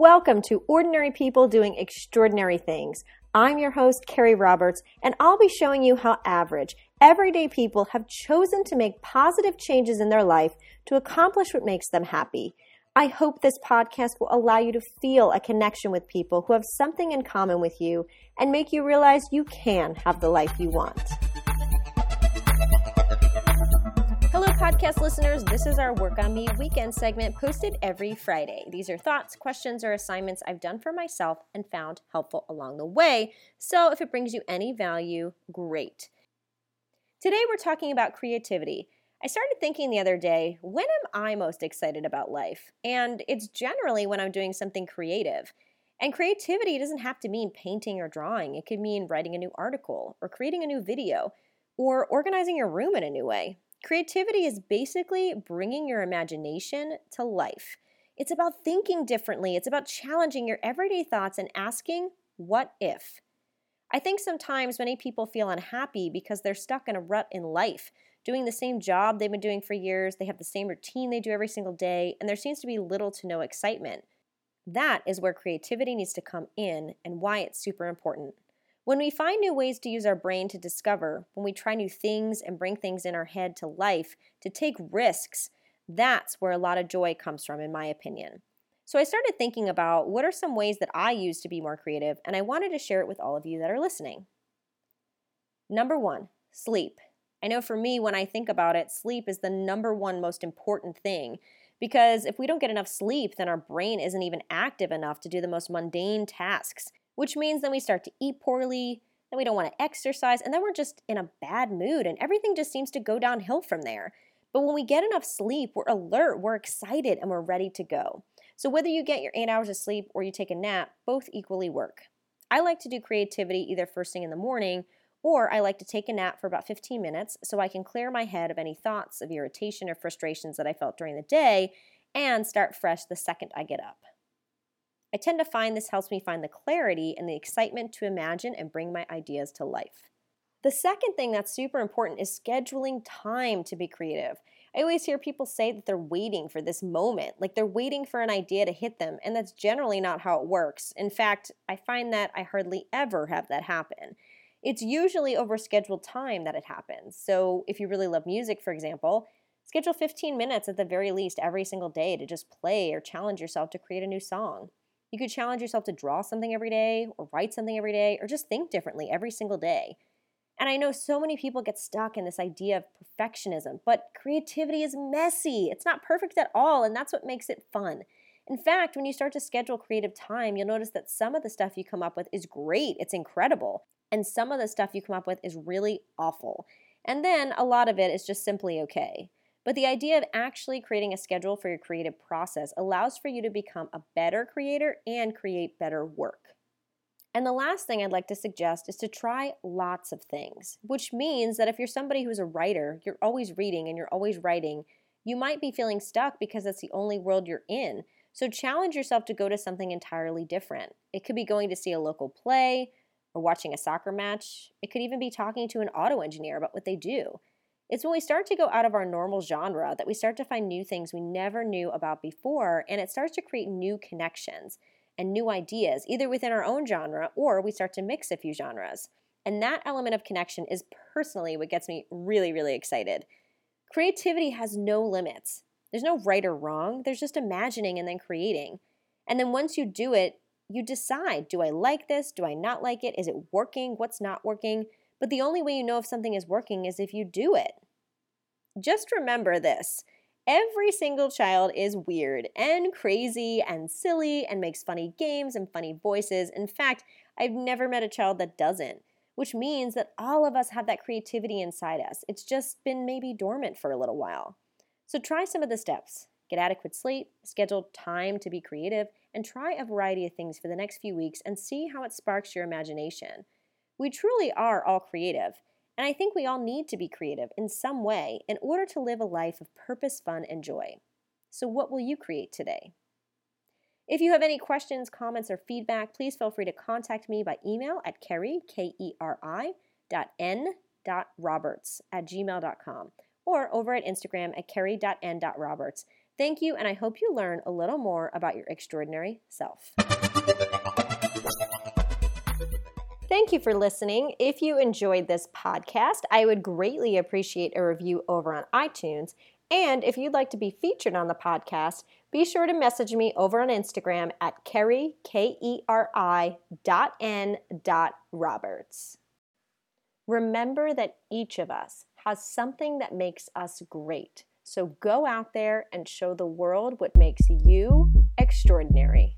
Welcome to Ordinary People Doing Extraordinary Things. I'm your host, Keri Roberts, and I'll be showing you how average, everyday people have chosen to make positive changes in their life to accomplish what makes them happy. I hope this podcast will allow you to feel a connection with people who have something in common with you and make you realize you can have the life you want. Podcast listeners. This is our Work on Me weekend segment posted every Friday. These are thoughts, questions, or assignments I've done for myself and found helpful along the way. So if it brings you any value, great. Today we're talking about creativity. I started thinking the other day, when am I most excited about life? And it's generally when I'm doing something creative. And creativity doesn't have to mean painting or drawing, it could mean writing a new article, or creating a new video, or organizing your room in a new way. Creativity is basically bringing your imagination to life. It's about thinking differently, it's about challenging your everyday thoughts and asking, what if? I think sometimes many people feel unhappy because they're stuck in a rut in life, doing the same job they've been doing for years, they have the same routine they do every single day, and there seems to be little to no excitement. That is where creativity needs to come in and why it's super important. When we find new ways to use our brain to discover, when we try new things and bring things in our head to life, to take risks, that's where a lot of joy comes from, in my opinion. So I started thinking about what are some ways that I use to be more creative, and I wanted to share it with all of you that are listening. Number one, sleep. I know for me, when I think about it, sleep is the number one most important thing because if we don't get enough sleep, then our brain isn't even active enough to do the most mundane tasks which means then we start to eat poorly, then we don't want to exercise, and then we're just in a bad mood, and everything just seems to go downhill from there. But when we get enough sleep, we're alert, we're excited, and we're ready to go. So whether you get your eight hours of sleep or you take a nap, both equally work. I like to do creativity either first thing in the morning or I like to take a nap for about 15 minutes so I can clear my head of any thoughts of irritation or frustrations that I felt during the day and start fresh the second I get up. I tend to find this helps me find the clarity and the excitement to imagine and bring my ideas to life. The second thing that's super important is scheduling time to be creative. I always hear people say that they're waiting for this moment, like they're waiting for an idea to hit them, and that's generally not how it works. In fact, I find that I hardly ever have that happen. It's usually over scheduled time that it happens. So, if you really love music, for example, schedule 15 minutes at the very least every single day to just play or challenge yourself to create a new song. You could challenge yourself to draw something every day, or write something every day, or just think differently every single day. And I know so many people get stuck in this idea of perfectionism, but creativity is messy. It's not perfect at all, and that's what makes it fun. In fact, when you start to schedule creative time, you'll notice that some of the stuff you come up with is great, it's incredible, and some of the stuff you come up with is really awful. And then a lot of it is just simply okay. But the idea of actually creating a schedule for your creative process allows for you to become a better creator and create better work. And the last thing I'd like to suggest is to try lots of things, which means that if you're somebody who's a writer, you're always reading and you're always writing, you might be feeling stuck because that's the only world you're in. So challenge yourself to go to something entirely different. It could be going to see a local play or watching a soccer match. It could even be talking to an auto engineer about what they do. It's when we start to go out of our normal genre that we start to find new things we never knew about before, and it starts to create new connections and new ideas, either within our own genre or we start to mix a few genres. And that element of connection is personally what gets me really, really excited. Creativity has no limits. There's no right or wrong, there's just imagining and then creating. And then once you do it, you decide do I like this? Do I not like it? Is it working? What's not working? But the only way you know if something is working is if you do it. Just remember this every single child is weird and crazy and silly and makes funny games and funny voices. In fact, I've never met a child that doesn't, which means that all of us have that creativity inside us. It's just been maybe dormant for a little while. So try some of the steps. Get adequate sleep, schedule time to be creative, and try a variety of things for the next few weeks and see how it sparks your imagination. We truly are all creative, and I think we all need to be creative in some way in order to live a life of purpose, fun, and joy. So, what will you create today? If you have any questions, comments, or feedback, please feel free to contact me by email at Keri, K E R I, dot N dot Roberts at gmail.com or over at Instagram at Keri.n.roberts. Thank you, and I hope you learn a little more about your extraordinary self. Thank you for listening. If you enjoyed this podcast, I would greatly appreciate a review over on iTunes. And if you'd like to be featured on the podcast, be sure to message me over on Instagram at Keri, K E R I dot N dot Roberts. Remember that each of us has something that makes us great. So go out there and show the world what makes you extraordinary.